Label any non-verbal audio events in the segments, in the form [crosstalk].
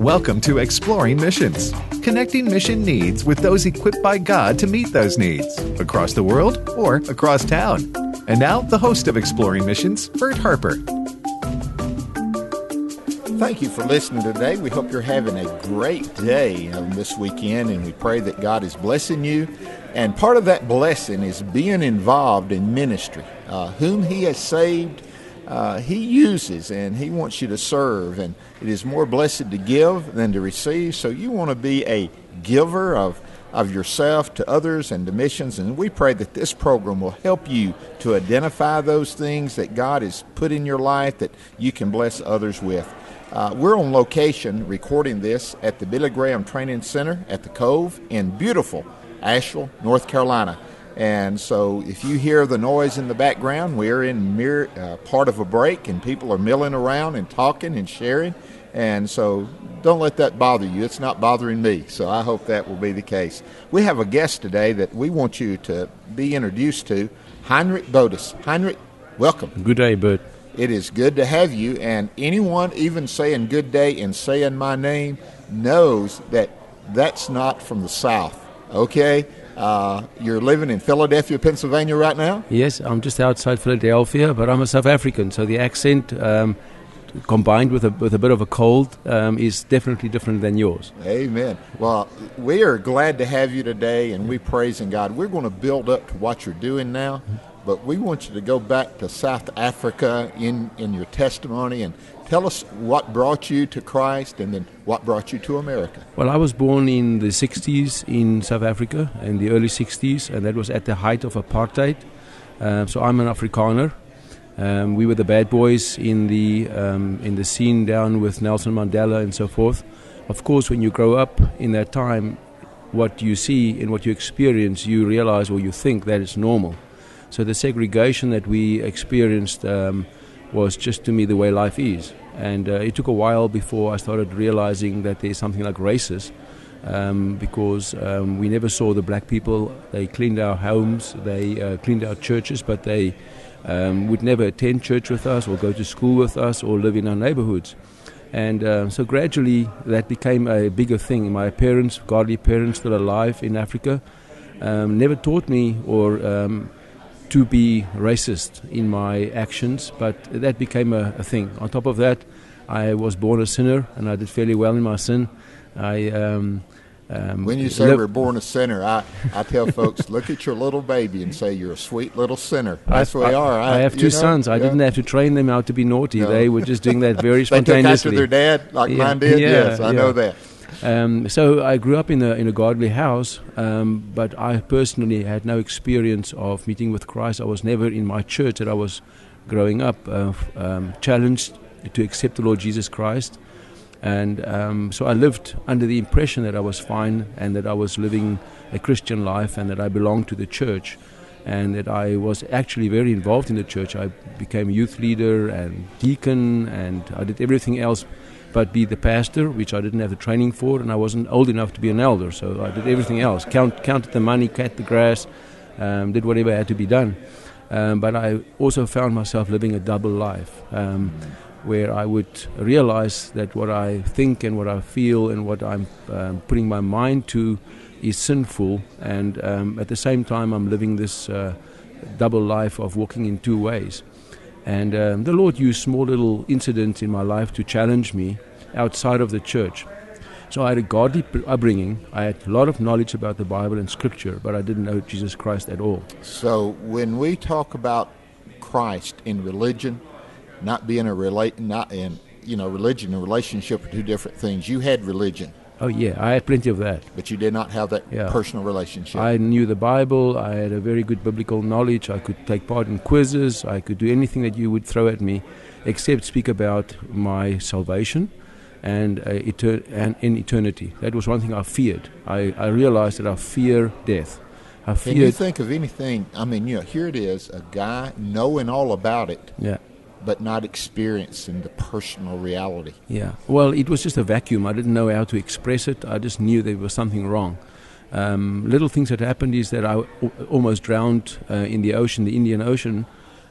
Welcome to Exploring Missions, connecting mission needs with those equipped by God to meet those needs across the world or across town. And now, the host of Exploring Missions, Bert Harper. Thank you for listening today. We hope you're having a great day um, this weekend, and we pray that God is blessing you. And part of that blessing is being involved in ministry. Uh, whom He has saved, uh, He uses, and He wants you to serve. And it is more blessed to give than to receive. So you want to be a giver of of yourself to others and to missions. And we pray that this program will help you to identify those things that God has put in your life that you can bless others with. Uh, we're on location recording this at the Billy Graham Training Center at the Cove in beautiful Asheville, North Carolina. And so, if you hear the noise in the background, we're in mere, uh, part of a break, and people are milling around and talking and sharing. And so, don't let that bother you. It's not bothering me. So, I hope that will be the case. We have a guest today that we want you to be introduced to, Heinrich Bodis. Heinrich, welcome. Good day, Bert. It is good to have you, and anyone even saying good day and saying my name knows that that's not from the South, okay? Uh, you're living in Philadelphia, Pennsylvania right now? Yes, I'm just outside Philadelphia, but I'm a South African, so the accent. Um, combined with a, with a bit of a cold um, is definitely different than yours. Amen. Well, we are glad to have you today, and we praising God. We're going to build up to what you're doing now, but we want you to go back to South Africa in, in your testimony and tell us what brought you to Christ and then what brought you to America. Well, I was born in the 60s in South Africa, in the early 60s, and that was at the height of apartheid. Uh, so I'm an Afrikaner. Um, we were the bad boys in the um, in the scene down with Nelson Mandela and so forth. Of course, when you grow up in that time, what you see and what you experience, you realize or you think that it's normal. So the segregation that we experienced um, was just to me the way life is. And uh, it took a while before I started realizing that there's something like racism. Um, because um, we never saw the black people. They cleaned our homes, they uh, cleaned our churches, but they um, would never attend church with us or go to school with us or live in our neighborhoods. And uh, so gradually that became a bigger thing. My parents, godly parents still alive in Africa, um, never taught me or um, to be racist in my actions, but that became a, a, thing. On top of that, I was born a sinner, and I did fairly well in my sin. I um, um, when you say we're born a sinner, I, I tell folks, [laughs] look at your little baby and say you're a sweet little sinner. That's what we are. I, I have two know? sons. I yeah. didn't have to train them out to be naughty. No. They were just doing that very spontaneously. [laughs] they took after their dad, like yeah. mine did. [laughs] Yeah, yes, I know that. Um, so I grew up in a in a godly house, um, but I personally had no experience of meeting with Christ. I was never in my church that I was growing up uh, um, challenged to accept the Lord Jesus Christ, and um, so I lived under the impression that I was fine and that I was living a Christian life and that I belonged to the church. And that I was actually very involved in the church. I became a youth leader and deacon, and I did everything else but be the pastor, which I didn't have the training for, and I wasn't old enough to be an elder, so I did everything else. Count, counted the money, cut the grass, um, did whatever had to be done. Um, but I also found myself living a double life, um, where I would realize that what I think and what I feel and what I'm um, putting my mind to is sinful, and um, at the same time I'm living this uh, double life of walking in two ways. And um, the Lord used small little incidents in my life to challenge me outside of the church. So I had a godly upbringing. I had a lot of knowledge about the Bible and Scripture, but I didn't know Jesus Christ at all. So when we talk about Christ in religion, not being a relate, not in you know religion and relationship are two different things. You had religion. Oh yeah, I had plenty of that. But you did not have that yeah. personal relationship. I knew the Bible. I had a very good biblical knowledge. I could take part in quizzes. I could do anything that you would throw at me, except speak about my salvation and, uh, etern- and in eternity. That was one thing I feared. I, I realized that I fear death. I fear Can you think of anything? I mean, you know, here it is, a guy knowing all about it, Yeah. But not experiencing the personal reality. Yeah. Well, it was just a vacuum. I didn't know how to express it. I just knew there was something wrong. Um, little things that happened is that I almost drowned uh, in the ocean, the Indian Ocean,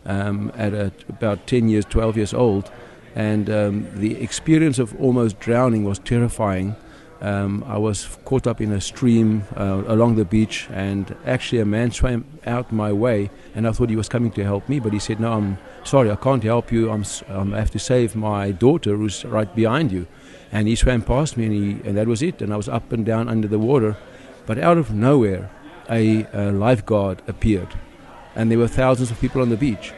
um, at a, about 10 years, 12 years old. And um, the experience of almost drowning was terrifying. Um, I was caught up in a stream uh, along the beach, and actually, a man swam out my way, and I thought he was coming to help me, but he said, No, I'm sorry, I can't help you. I'm, um, I have to save my daughter who's right behind you. And he swam past me, and, he, and that was it. And I was up and down under the water. But out of nowhere, a, a lifeguard appeared, and there were thousands of people on the beach.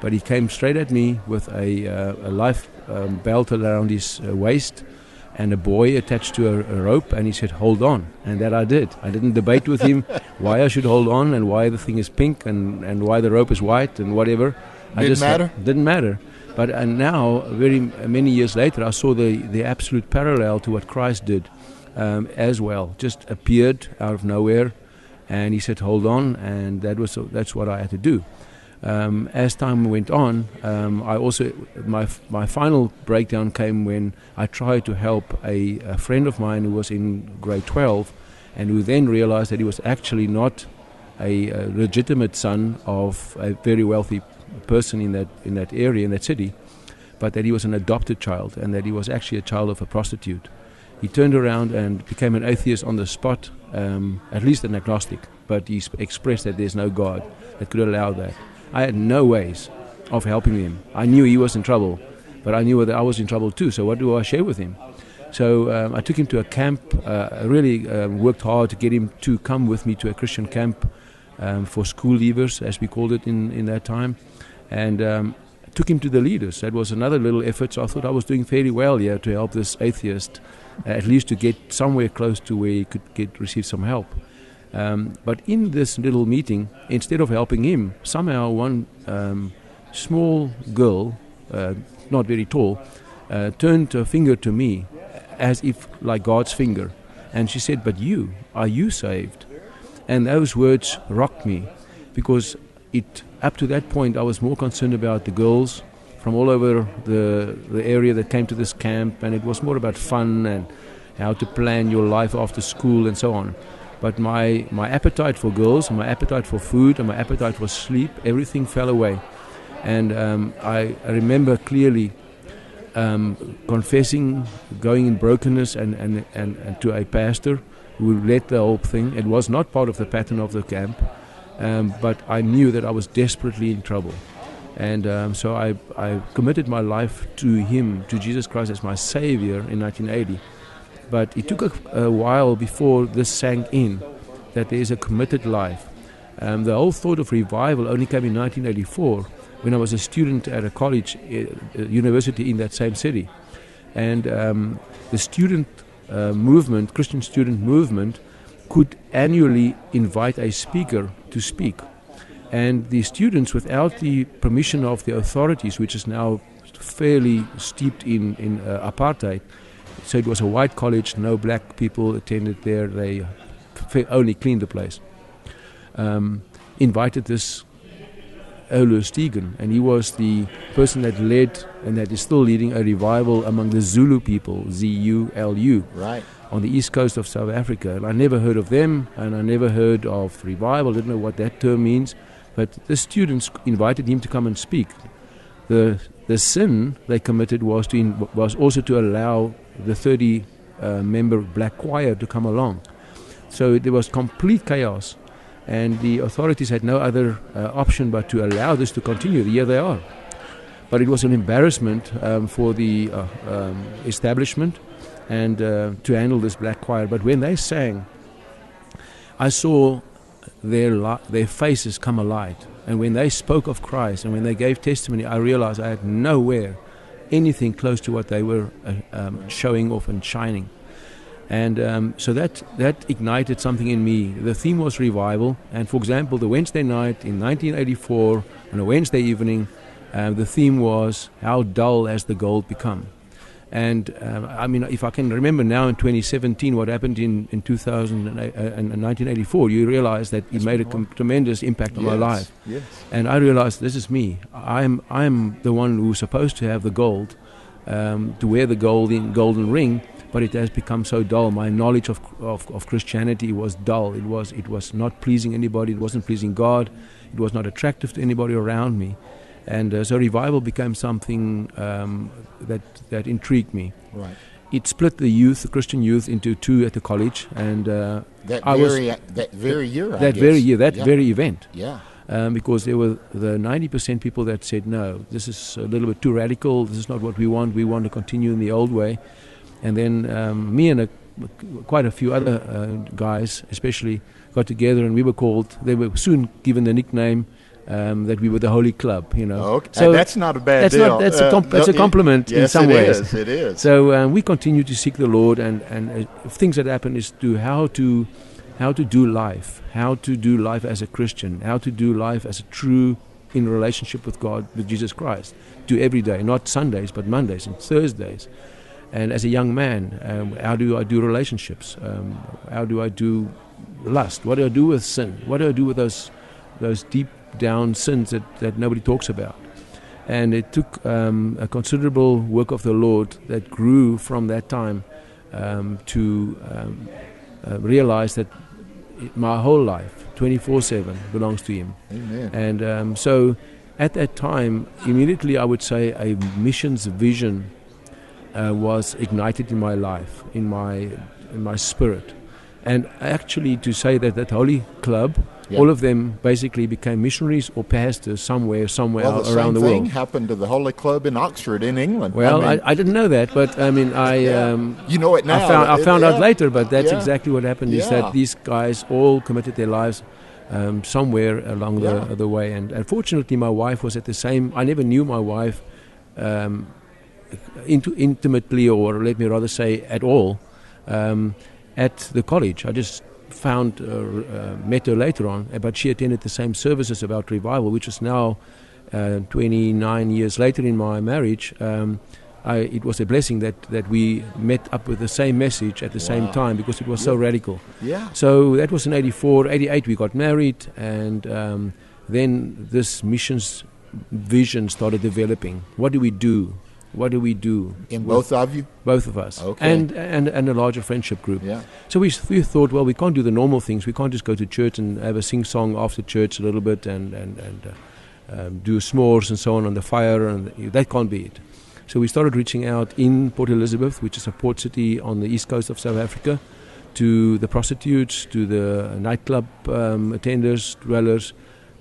But he came straight at me with a, uh, a life um, belt around his uh, waist and a boy attached to a, a rope, and he said, "Hold on," and that I did. I didn't debate with him [laughs] why I should hold on and why the thing is pink and, and why the rope is white and whatever. I Didn't just had- matter? didn't matter. But and now, very many years later, I saw the, the absolute parallel to what Christ did um, as well. Just appeared out of nowhere, and he said, "Hold on," and that was that's what I had to do. Um, as time went on, um, I also my my final breakdown came when I tried to help a, a friend of mine who was in grade 12, and who then realized that he was actually not a, a legitimate son of a very wealthy person in that in that area in that city, but that he was an adopted child and that he was actually a child of a prostitute. He turned around and became an atheist on the spot, um, at least an agnostic, but he expressed that there's no God that could allow that. I had no ways of helping him. I knew he was in trouble, but I knew that I was in trouble too. So what do I share with him? So um, I took him to a camp. Uh, I really um, worked hard to get him to come with me to a Christian camp um, for school leavers, as we called it in, in that time, and um, took him to the leaders. That was another little effort. So I thought I was doing fairly well here to help this atheist, uh, at least to get somewhere close to where he could get receive some help. Um, but in this little meeting, instead of helping him, somehow one um, small girl, uh, not very tall, uh, turned her finger to me, as if like God's finger, and she said, "But you, are you saved?" And those words rocked me, because it up to that point I was more concerned about the girls from all over the the area that came to this camp, and it was more about fun and how to plan your life after school and so on. But my, my appetite for girls, and my appetite for food, and my appetite for sleep, everything fell away. And um, I, I remember clearly um, confessing, going in brokenness, and, and, and, and to a pastor who led the whole thing. It was not part of the pattern of the camp, um, but I knew that I was desperately in trouble. And um, so I, I committed my life to Him, to Jesus Christ as my Savior in 1980. But it took a, a while before this sank in that there is a committed life. Um, the whole thought of revival only came in 1984 when I was a student at a college, uh, university in that same city. And um, the student uh, movement, Christian student movement, could annually invite a speaker to speak. And the students, without the permission of the authorities, which is now fairly steeped in, in uh, apartheid, so it was a white college, no black people attended there, they only cleaned the place. Um, invited this Erlo Stegen, and he was the person that led and that is still leading a revival among the Zulu people, Z U L U, Right. on the east coast of South Africa. And I never heard of them, and I never heard of revival, didn't know what that term means. But the students invited him to come and speak. The, the sin they committed was, to in, was also to allow the 30 uh, member black choir to come along. So there was complete chaos, and the authorities had no other uh, option but to allow this to continue. Here they are. But it was an embarrassment um, for the uh, um, establishment and uh, to handle this black choir. But when they sang, I saw their li- their faces come alight. And when they spoke of Christ and when they gave testimony, I realized I had nowhere anything close to what they were uh, um, showing off and shining. And um, so that, that ignited something in me. The theme was revival. And for example, the Wednesday night in 1984, on a Wednesday evening, uh, the theme was How Dull Has the Gold Become? And um, I mean, if I can remember now in 2017 what happened in, in 2000 and, uh, in 1984, you realize that it made a com- tremendous impact on my life. Yes. And I realized this is me. I'm, I'm the one who's supposed to have the gold, um, to wear the golden, golden ring, but it has become so dull. My knowledge of, of, of Christianity was dull. It was, it was not pleasing anybody, it wasn't pleasing God, it was not attractive to anybody around me. And uh, so revival became something um, that, that intrigued me. Right. It split the youth, the Christian youth, into two at the college, and uh, That I was- very that very year. I that very year, that Yeah. very event Yeah. um, because there were the 90% people that said, no, this is a little bit too radical, this is not what we want, we want to continue in the old way. And then um, me and a, quite a few other uh, guys, especially, got together and we were called, they were soon given the nickname um, that we were the Holy Club, you know. Okay. So that's not a bad that's deal. not- that's a comp- that's a compliment in yes, some it ways. is, It is. So um, we continue to seek the Lord, and and uh, things that happen is to how to how to do life, how to do life as a Christian, how to do life as a true in relationship with God, with Jesus Christ, do every day, not Sundays, but Mondays and Thursdays. And as a young man, um, how do I do relationships? Um, how do I do lust? What do I do with sin? What do I do with those those deep down sins that, that nobody talks about? And it took um, a considerable work of the Lord that grew from that time um, to um, uh, realize that it, my whole life, 24 7, belongs to Him. Amen. And um, so at that time, immediately I would say a missions vision uh, was ignited in my life, in my, in my spirit. And actually, to say that that holy club, Yeah. all of them basically became missionaries or pastors somewhere, somewhere well, the around same the thing happened to the Holy Club in Oxford, in England. Well, I, mean, I, didn't know that, but I mean, I [laughs] Yeah. um, you know it now. I found, I It- found yeah. out later, but that's Yeah. exactly what happened. Is that these guys all committed their lives um, somewhere along Yeah. the the way, and unfortunately, my wife was at the same. I never knew my wife um, into, intimately, or let me rather say, at all, um, at the college. I just found uh, uh, met her later on, uh, but she attended the same services about revival, which is now uh, 29 years later in my marriage. Um, I, it was a blessing that, that we met up with the same message at the same time because it was so radical. Yeah. So that was in 84. 88, we got married, and um, then this missions vision started developing. What do we do? What do we do? In both of you? both of us, Okay. and, and and a larger friendship group. Yeah. So we, we thought, well, we can't do the normal things. We can't just go to church and have a sing song after church a little bit and and and uh, um, do s'mores and so on on the fire, and that can't be it. So we started reaching out in Port Elizabeth, which is a port city on the east coast of South Africa, to the prostitutes, to the nightclub um, attenders, dwellers,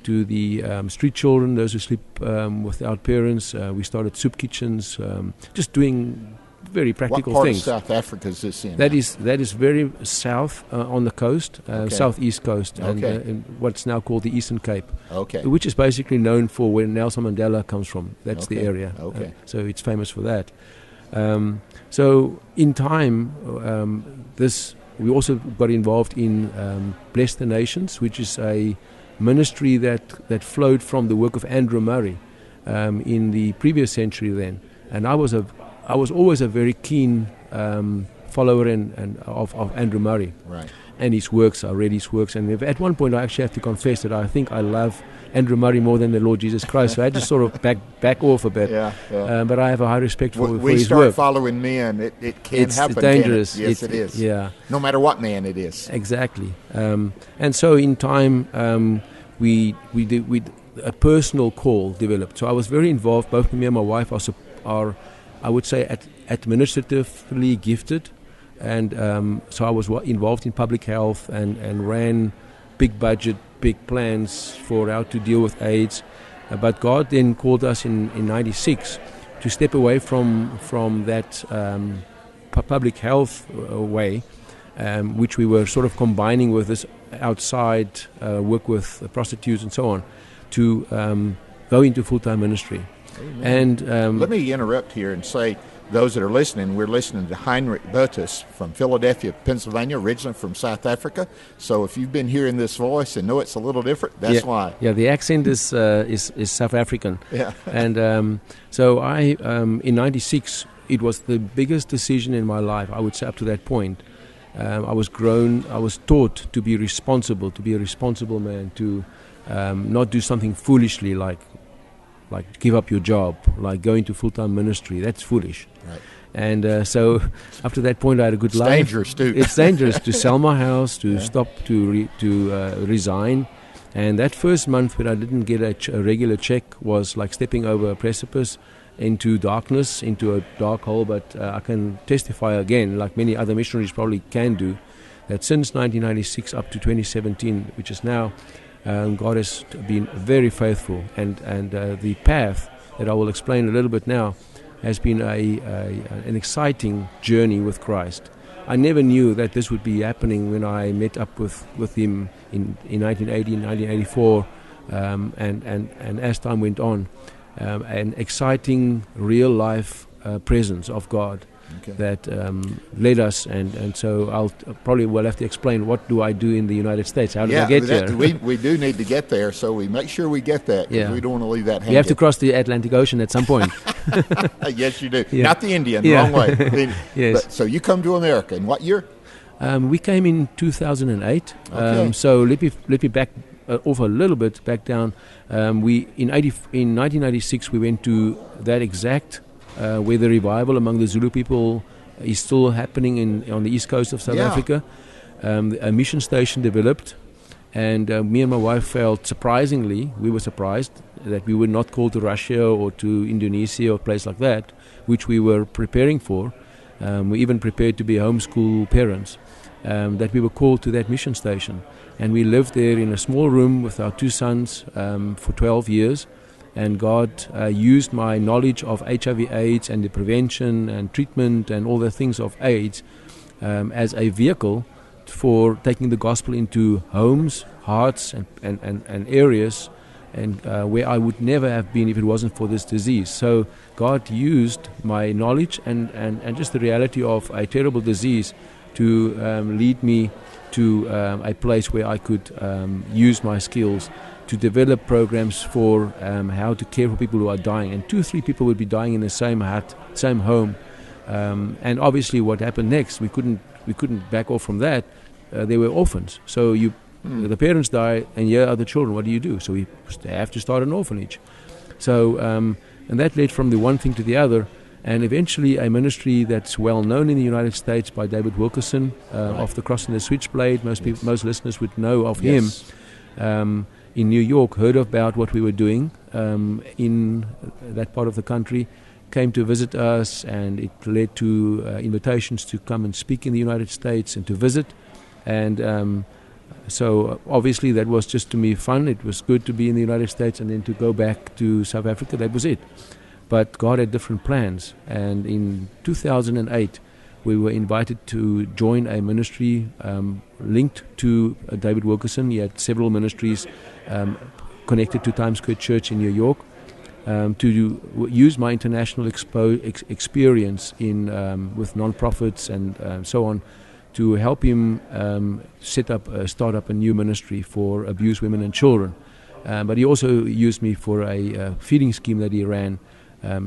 to the um, street children, those who sleep um, without parents. Uh, we started soup kitchens, um, just doing very practical What part things. of South Africa is this in? That is that is very south uh, on the coast, uh, Okay. southeast coast, and Okay. uh, in what's now called the Eastern Cape, okay. which is basically known for where Nelson Mandela comes from. That's the area. Okay. Uh, so it's famous for that. Um, so in time, um, this we also got involved in um, Bless the Nations, which is a ministry that that flowed from the work of Andrew Murray um, in the previous century. Then, and I was a I was always a very keen um, follower and, and of, of Andrew Murray Right. And his works. I read his works, and at one point I actually have to confess that I think I love Andrew Murray more than the Lord Jesus Christ. So I just sort of [laughs] back back off a bit. Yeah. yeah. Um, but I have a high respect for, When for we his start following men, it, it can it's happen. dangerous. It? Yes, It's- it is. Yeah, No matter what man it is. exactly. Um, and so in time, um, we we did we a personal call developed. So I was very involved. Both me and my wife are, are I would say, at, administratively gifted, and um, so I was involved in public health and and ran big budget, big plans for how to deal with AIDS. Uh, but God then called us in in '96 to step away from from that um, pu- public health uh, way, um, which we were sort of combining with this outside uh, work with uh, prostitutes and so on, to um, go into full time ministry. And um, Let me interrupt here and say, those that are listening, we're listening to Heinrich Botus from Philadelphia, Pennsylvania, originally from South Africa. So if you've been hearing this voice and know it's a little different, that's yeah, why. Yeah, the accent is uh, is, is South African. Yeah. and um, so I, um, in '96, it was the biggest decision in my life. I would say up to that point. Um, I was grown. I was taught to be responsible, to be a responsible man, to um, not do something foolishly like like give up your job, like go into full time ministry. That's foolish. Right. And uh, so, after that point, I had a good It's life. dangerous, too. It's dangerous to sell my house, to [laughs] stop, to re, to uh, resign. And that first month when I didn't get a, ch- a regular check was like stepping over a precipice into darkness, into a dark hole. But uh, I can testify again, like many other missionaries probably can do, that since 1996 up to 2017, which is now, um, God has been very faithful. And, and uh, the path that I will explain a little bit now has been a, a, an exciting journey with Christ. I never knew that this would be happening when I met up with, with him in, in 1980, 1984, um, and, and, and as time went on, um, an exciting real life uh, presence of God Okay. that um, led us. And, and so I'll probably will have to explain what do I do in the United States? How do yeah, I get that- here? we, [laughs] we do need to get there, so we make sure we get that. Yeah. we don't want to leave that hanging. you have to cross the Atlantic Ocean at some point. [laughs] yes, you do. Yeah. Not the Indian, Yeah. wrong way. [laughs] Yes. but- so you come to America in what year? Um, we came in 2008. Okay. Um, so let me let me back uh, off a little bit, back down. Um, we in 80, in 1996 we went to that exact uh, where the revival among the Zulu people is still happening in on the east coast of South Yeah. Africa. Um, a mission station developed, and uh, me and my wife felt surprisingly we were surprised that we were not called to Russia or to Indonesia or a place like that, which we were preparing for. Um, we even prepared to be homeschool parents um, that we were called to that mission station. And we lived there in a small room with our two sons um, for 12 years. And God uh, used my knowledge of HIV/AIDS and the prevention and treatment and all the things of AIDS um, as a vehicle for taking the gospel into homes, hearts, and, and, and, and areas and uh, where I would never have been if it wasn't for this disease. So God used my knowledge and, and, and just the reality of a terrible disease to um, lead me to um, a place where I could um, use my skills to develop programs for um, how to care for people who are dying. And two, three people would be dying in the same hut, same home. Um, and obviously, what happened next, we couldn't we couldn't back off from that. Uh, they were orphans, so you the parents die, and here are the children. What do you do? So we have to start an orphanage. So um, and that led from the one thing to the other, and eventually a ministry that's well known in the United States by David Wilkerson uh, of the Cross and the Switchblade. Most people, most listeners would know of Yes. him um, in New York. Heard about what we were doing um, in that part of the country. Came to visit us, and it led to uh, invitations to come and speak in the United States and to visit. And um, so, obviously, that was just to me fun. It was good to be in the United States and then to go back to South Africa. That was it. But God had different plans. And in 2008, we were invited to join a ministry um, linked to uh, David Wilkerson. He had several ministries um, connected to Times Square Church in New York. Um, to do, use my international expo- ex- experience in um, with nonprofits and um, so on to help him um, set up, uh, start up a new ministry for abused women and children. Um, but he also used me for a uh, feeding scheme that he ran.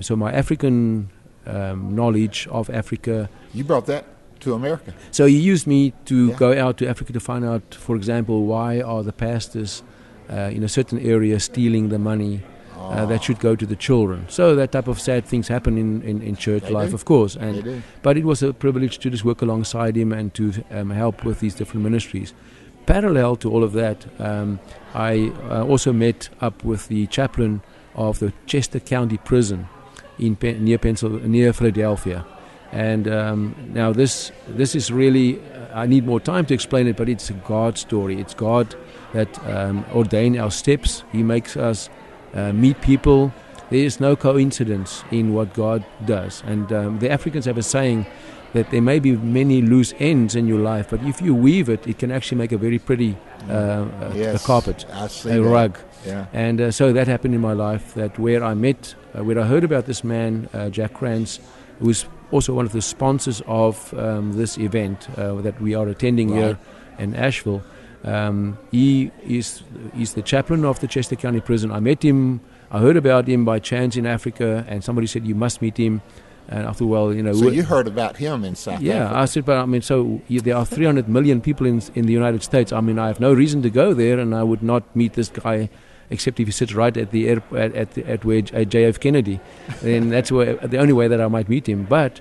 So my African um, knowledge of Africa. You brought that to America. So he used me to Yeah. go out to Africa to find out, for example, why are the pastors uh, in a certain area stealing the money uh, that should go to the children. So that type of sad things happen in, in, in church They life, do. of course. And but it was a privilege to just work alongside him and to um, help with these different ministries. Parallel to all of that, um, I uh, also met up with the chaplain of the Chester County Prison in Pen- near Pencil- near Philadelphia. And um, now this this is really I need more time to explain it, but it's a God story. It's God that um, ordained our steps. He makes us uh, meet people. There is no coincidence in what God does. And um, the Africans have a saying that there may be many loose ends in your life, but if you weave it, it can actually make a very pretty uh, uh, Yes, a carpet, a rug. Yeah. And uh, so that happened in my life. That where I met, uh, where I heard about this man, uh, Jack Krantz, who was also one of the sponsors of um, this event uh, that we are attending Right. here in Asheville. Um, he is he's the chaplain of the Chester County Prison. I met him. I heard about him by chance in Africa, and somebody said you must meet him. And I thought, well, you know, So you heard about him in South yeah, Africa. I said, but I mean, so you, there are 300 million people in in the United States. I mean, I have no reason to go there, and I would not meet this guy, except if you sit right at the air, at at, the, at where JF Kennedy. then that's where, the only way that I might meet him. But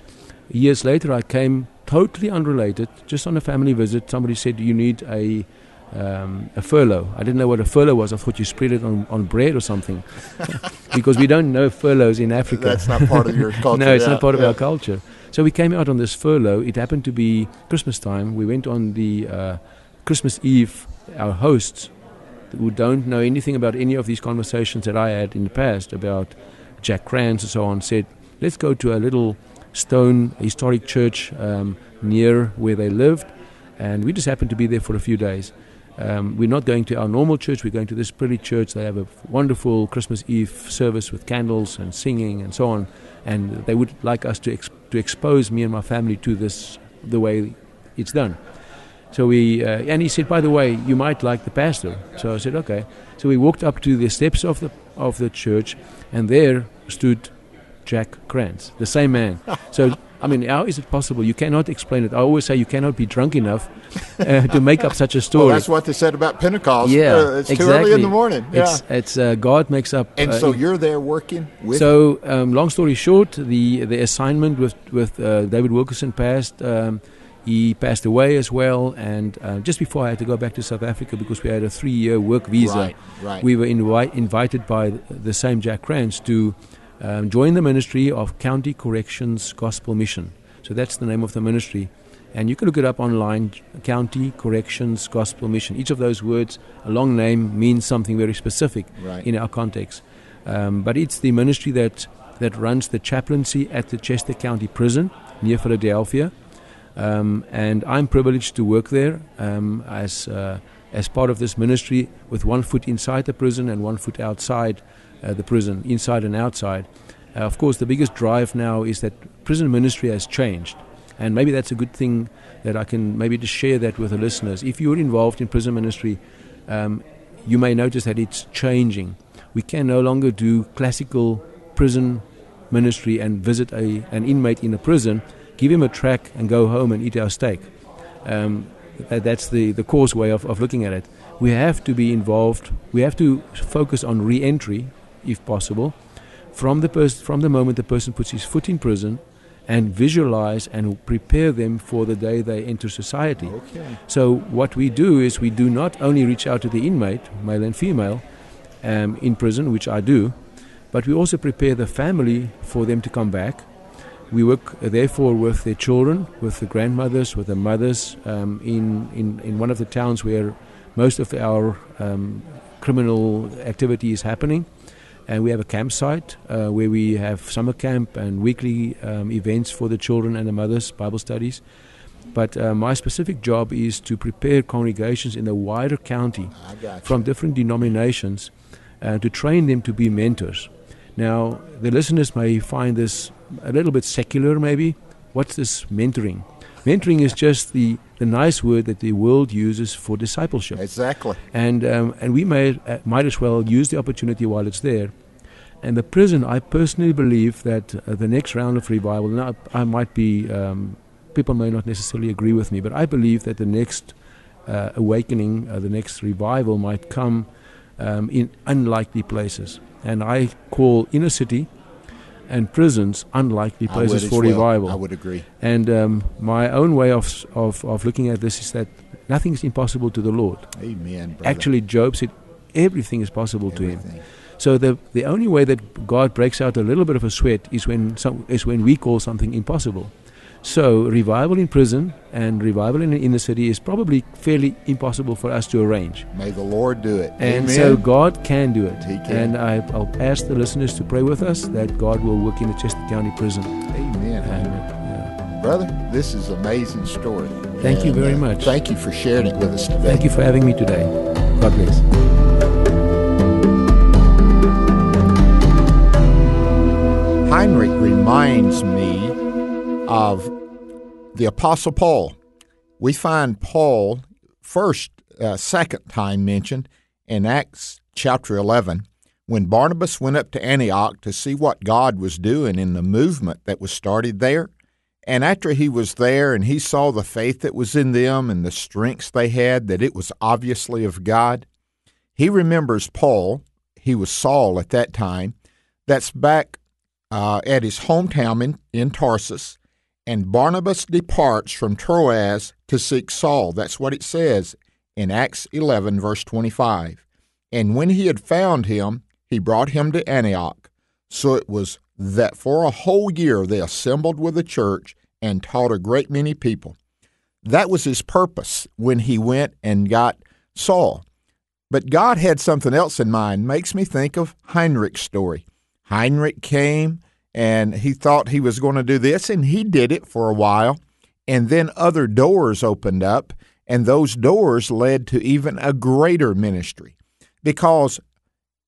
years later, I came totally unrelated, just on a family visit. Somebody said you need a um, a furlough. I didn't know what a furlough was. I thought you spread it on, on bread or something, [laughs] because we don't know furloughs in Africa. That's not part of your [laughs] culture. no, it's yeah, not part of yeah. our culture. So we came out on this furlough. It happened to be Christmas time. We went on the uh, Christmas Eve. Our hosts, who don't know anything about any of these conversations that I had in the past about Jack Krantz and so on, said, "Let's go to a little stone historic church um, near where they lived." And we just happened to be there for a few days. Um, we're not going to our normal church. We're going to this pretty church. They have a wonderful Christmas Eve service with candles and singing and so on. And they would like us to ex- to expose me and my family to this the way it's done. So we uh, and he said, by the way, you might like the pastor. So I said, okay. So we walked up to the steps of the of the church, and there stood Jack Krantz, the same man. [laughs] So I mean, how is it possible? You cannot explain it. I always say you cannot be drunk enough uh, to make up such a story. Well, that's what they said about Pentecost. yeah, Uh, it's exactly. too early in the morning. Yeah. It's it's uh, God makes up. and uh, so you're there working with. so, um, long story short, the the assignment with with uh, David Wilkerson passed. Um, he passed away as well, and uh, just before I had to go back to South Africa because we had a three-year work visa, Right, right. we were invi- invited by the same Jack Krantz to um, join the ministry of County Corrections Gospel Mission. So that's the name of the ministry. And you can look it up online, County Corrections Gospel Mission. Each of those words, a long name, means something very specific Right. in our context. Um, but it's the ministry that, that runs the chaplaincy at the Chester County Prison near Philadelphia. Um, and I'm privileged to work there um, as, uh, as part of this ministry with one foot inside the prison and one foot outside uh, the prison, inside and outside. Uh, of course, the biggest drive now is that prison ministry has changed. And maybe that's a good thing that I can maybe just share that with the listeners. If you're involved in prison ministry, um, you may notice that it's changing. We can no longer do classical prison ministry and visit a, an inmate in a prison, give him a track, and go home and eat our steak. Um, that, that's the, the coarse way of, of looking at it. We have to be involved, we have to focus on re entry, if possible, from the, pers- from the moment the person puts his foot in prison and visualize and prepare them for the day they enter society. Okay. So what we do is we do not only reach out to the inmate, male and female, um, in prison, which I do, but we also prepare the family for them to come back. We work therefore with their children, with the grandmothers, with the mothers um, in, in, in one of the towns where most of our um, criminal activity is happening. And we have a campsite uh, where we have summer camp and weekly um, events for the children and the mothers, Bible studies. But uh, my specific job is to prepare congregations in the wider county from different denominations uh, to train them to be mentors. Now, the listeners may find this a little bit secular, maybe. What's this mentoring? Mentoring is just the, the nice word that the world uses for discipleship. Exactly. And, um, and we may, uh, might as well use the opportunity while it's there. And the prison, I personally believe that uh, the next round of revival, now I might be, um, people may not necessarily agree with me, but I believe that the next uh, awakening, uh, the next revival might come um, in unlikely places. And I call inner city and prisons unlikely places for well. revival. I would agree. And um, my own way of, of, of looking at this is that nothing is impossible to the Lord. Amen, brother. Actually, Job said everything is possible to him. So the the only way that God breaks out a little bit of a sweat is when some, is when we call something impossible. So revival in prison and revival in the inner city is probably fairly impossible for us to arrange. May the Lord do it. And Amen. so God can do it. He can. And I, I'll ask the listeners to pray with us that God will work in the Chester County prison. Amen. And, uh, Brother, this is an amazing story. Thank you very uh, much. Thank you for sharing it with us today. Thank you for having me today. God bless. Heinrich reminds me of the Apostle Paul. We find Paul first, uh, second time mentioned in Acts chapter 11, when Barnabas went up to Antioch to see what God was doing in the movement that was started there, and after he was there and he saw the faith that was in them and the strengths they had, that it was obviously of God, he remembers Paul, he was Saul at that time, that's back uh, at his hometown in, in Tarsus, and Barnabas departs from Troas to seek Saul. That's what it says in Acts 11, verse 25. And when he had found him, he brought him to Antioch. So it was that for a whole year they assembled with the church and taught a great many people. That was his purpose when he went and got Saul. But God had something else in mind. Makes me think of Heinrich's story. Heinrich came and he thought he was going to do this, and he did it for a while. And then other doors opened up, and those doors led to even a greater ministry. Because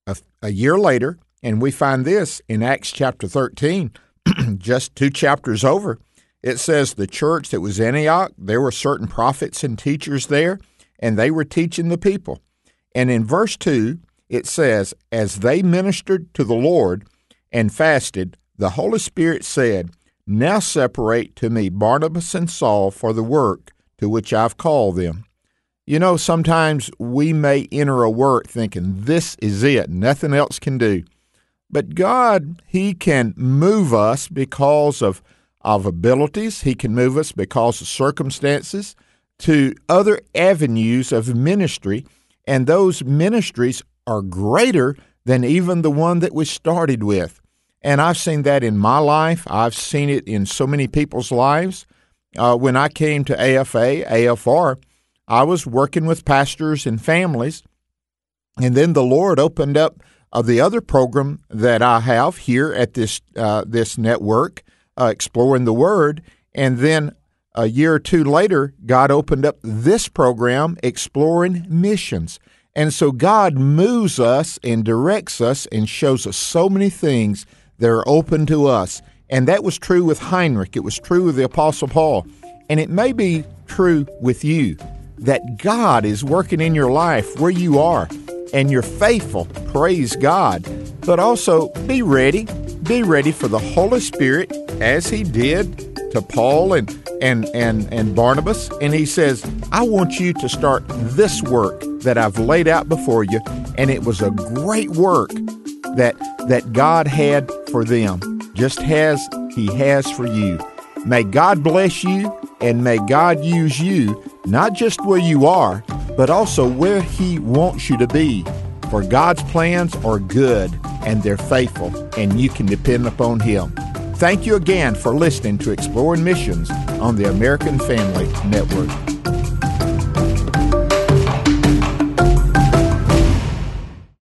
a, a year later, and we find this in Acts chapter 13, [clears throat] just two chapters over, it says the church that was Antioch, there were certain prophets and teachers there, and they were teaching the people. And in verse 2, it says, As they ministered to the Lord and fasted, the Holy Spirit said, Now separate to me Barnabas and Saul for the work to which I've called them. You know, sometimes we may enter a work thinking, This is it, nothing else can do. But God, He can move us because of, of abilities, He can move us because of circumstances to other avenues of ministry, and those ministries are greater than even the one that we started with. And I've seen that in my life. I've seen it in so many people's lives. Uh, when I came to AFA, AFR, I was working with pastors and families. And then the Lord opened up uh, the other program that I have here at this uh, this network, uh, exploring the Word. And then a year or two later, God opened up this program, exploring missions. And so God moves us and directs us and shows us so many things that are open to us. And that was true with Heinrich. It was true with the Apostle Paul. And it may be true with you that God is working in your life where you are and you're faithful. Praise God. But also be ready. Be ready for the Holy Spirit as He did to Paul and, and, and, and Barnabas. And He says, I want you to start this work that I've laid out before you. And it was a great work that that God had for them, just as He has for you. May God bless you and may God use you, not just where you are, but also where He wants you to be. For God's plans are good and they're faithful, and you can depend upon Him. Thank you again for listening to Exploring Missions on the American Family Network.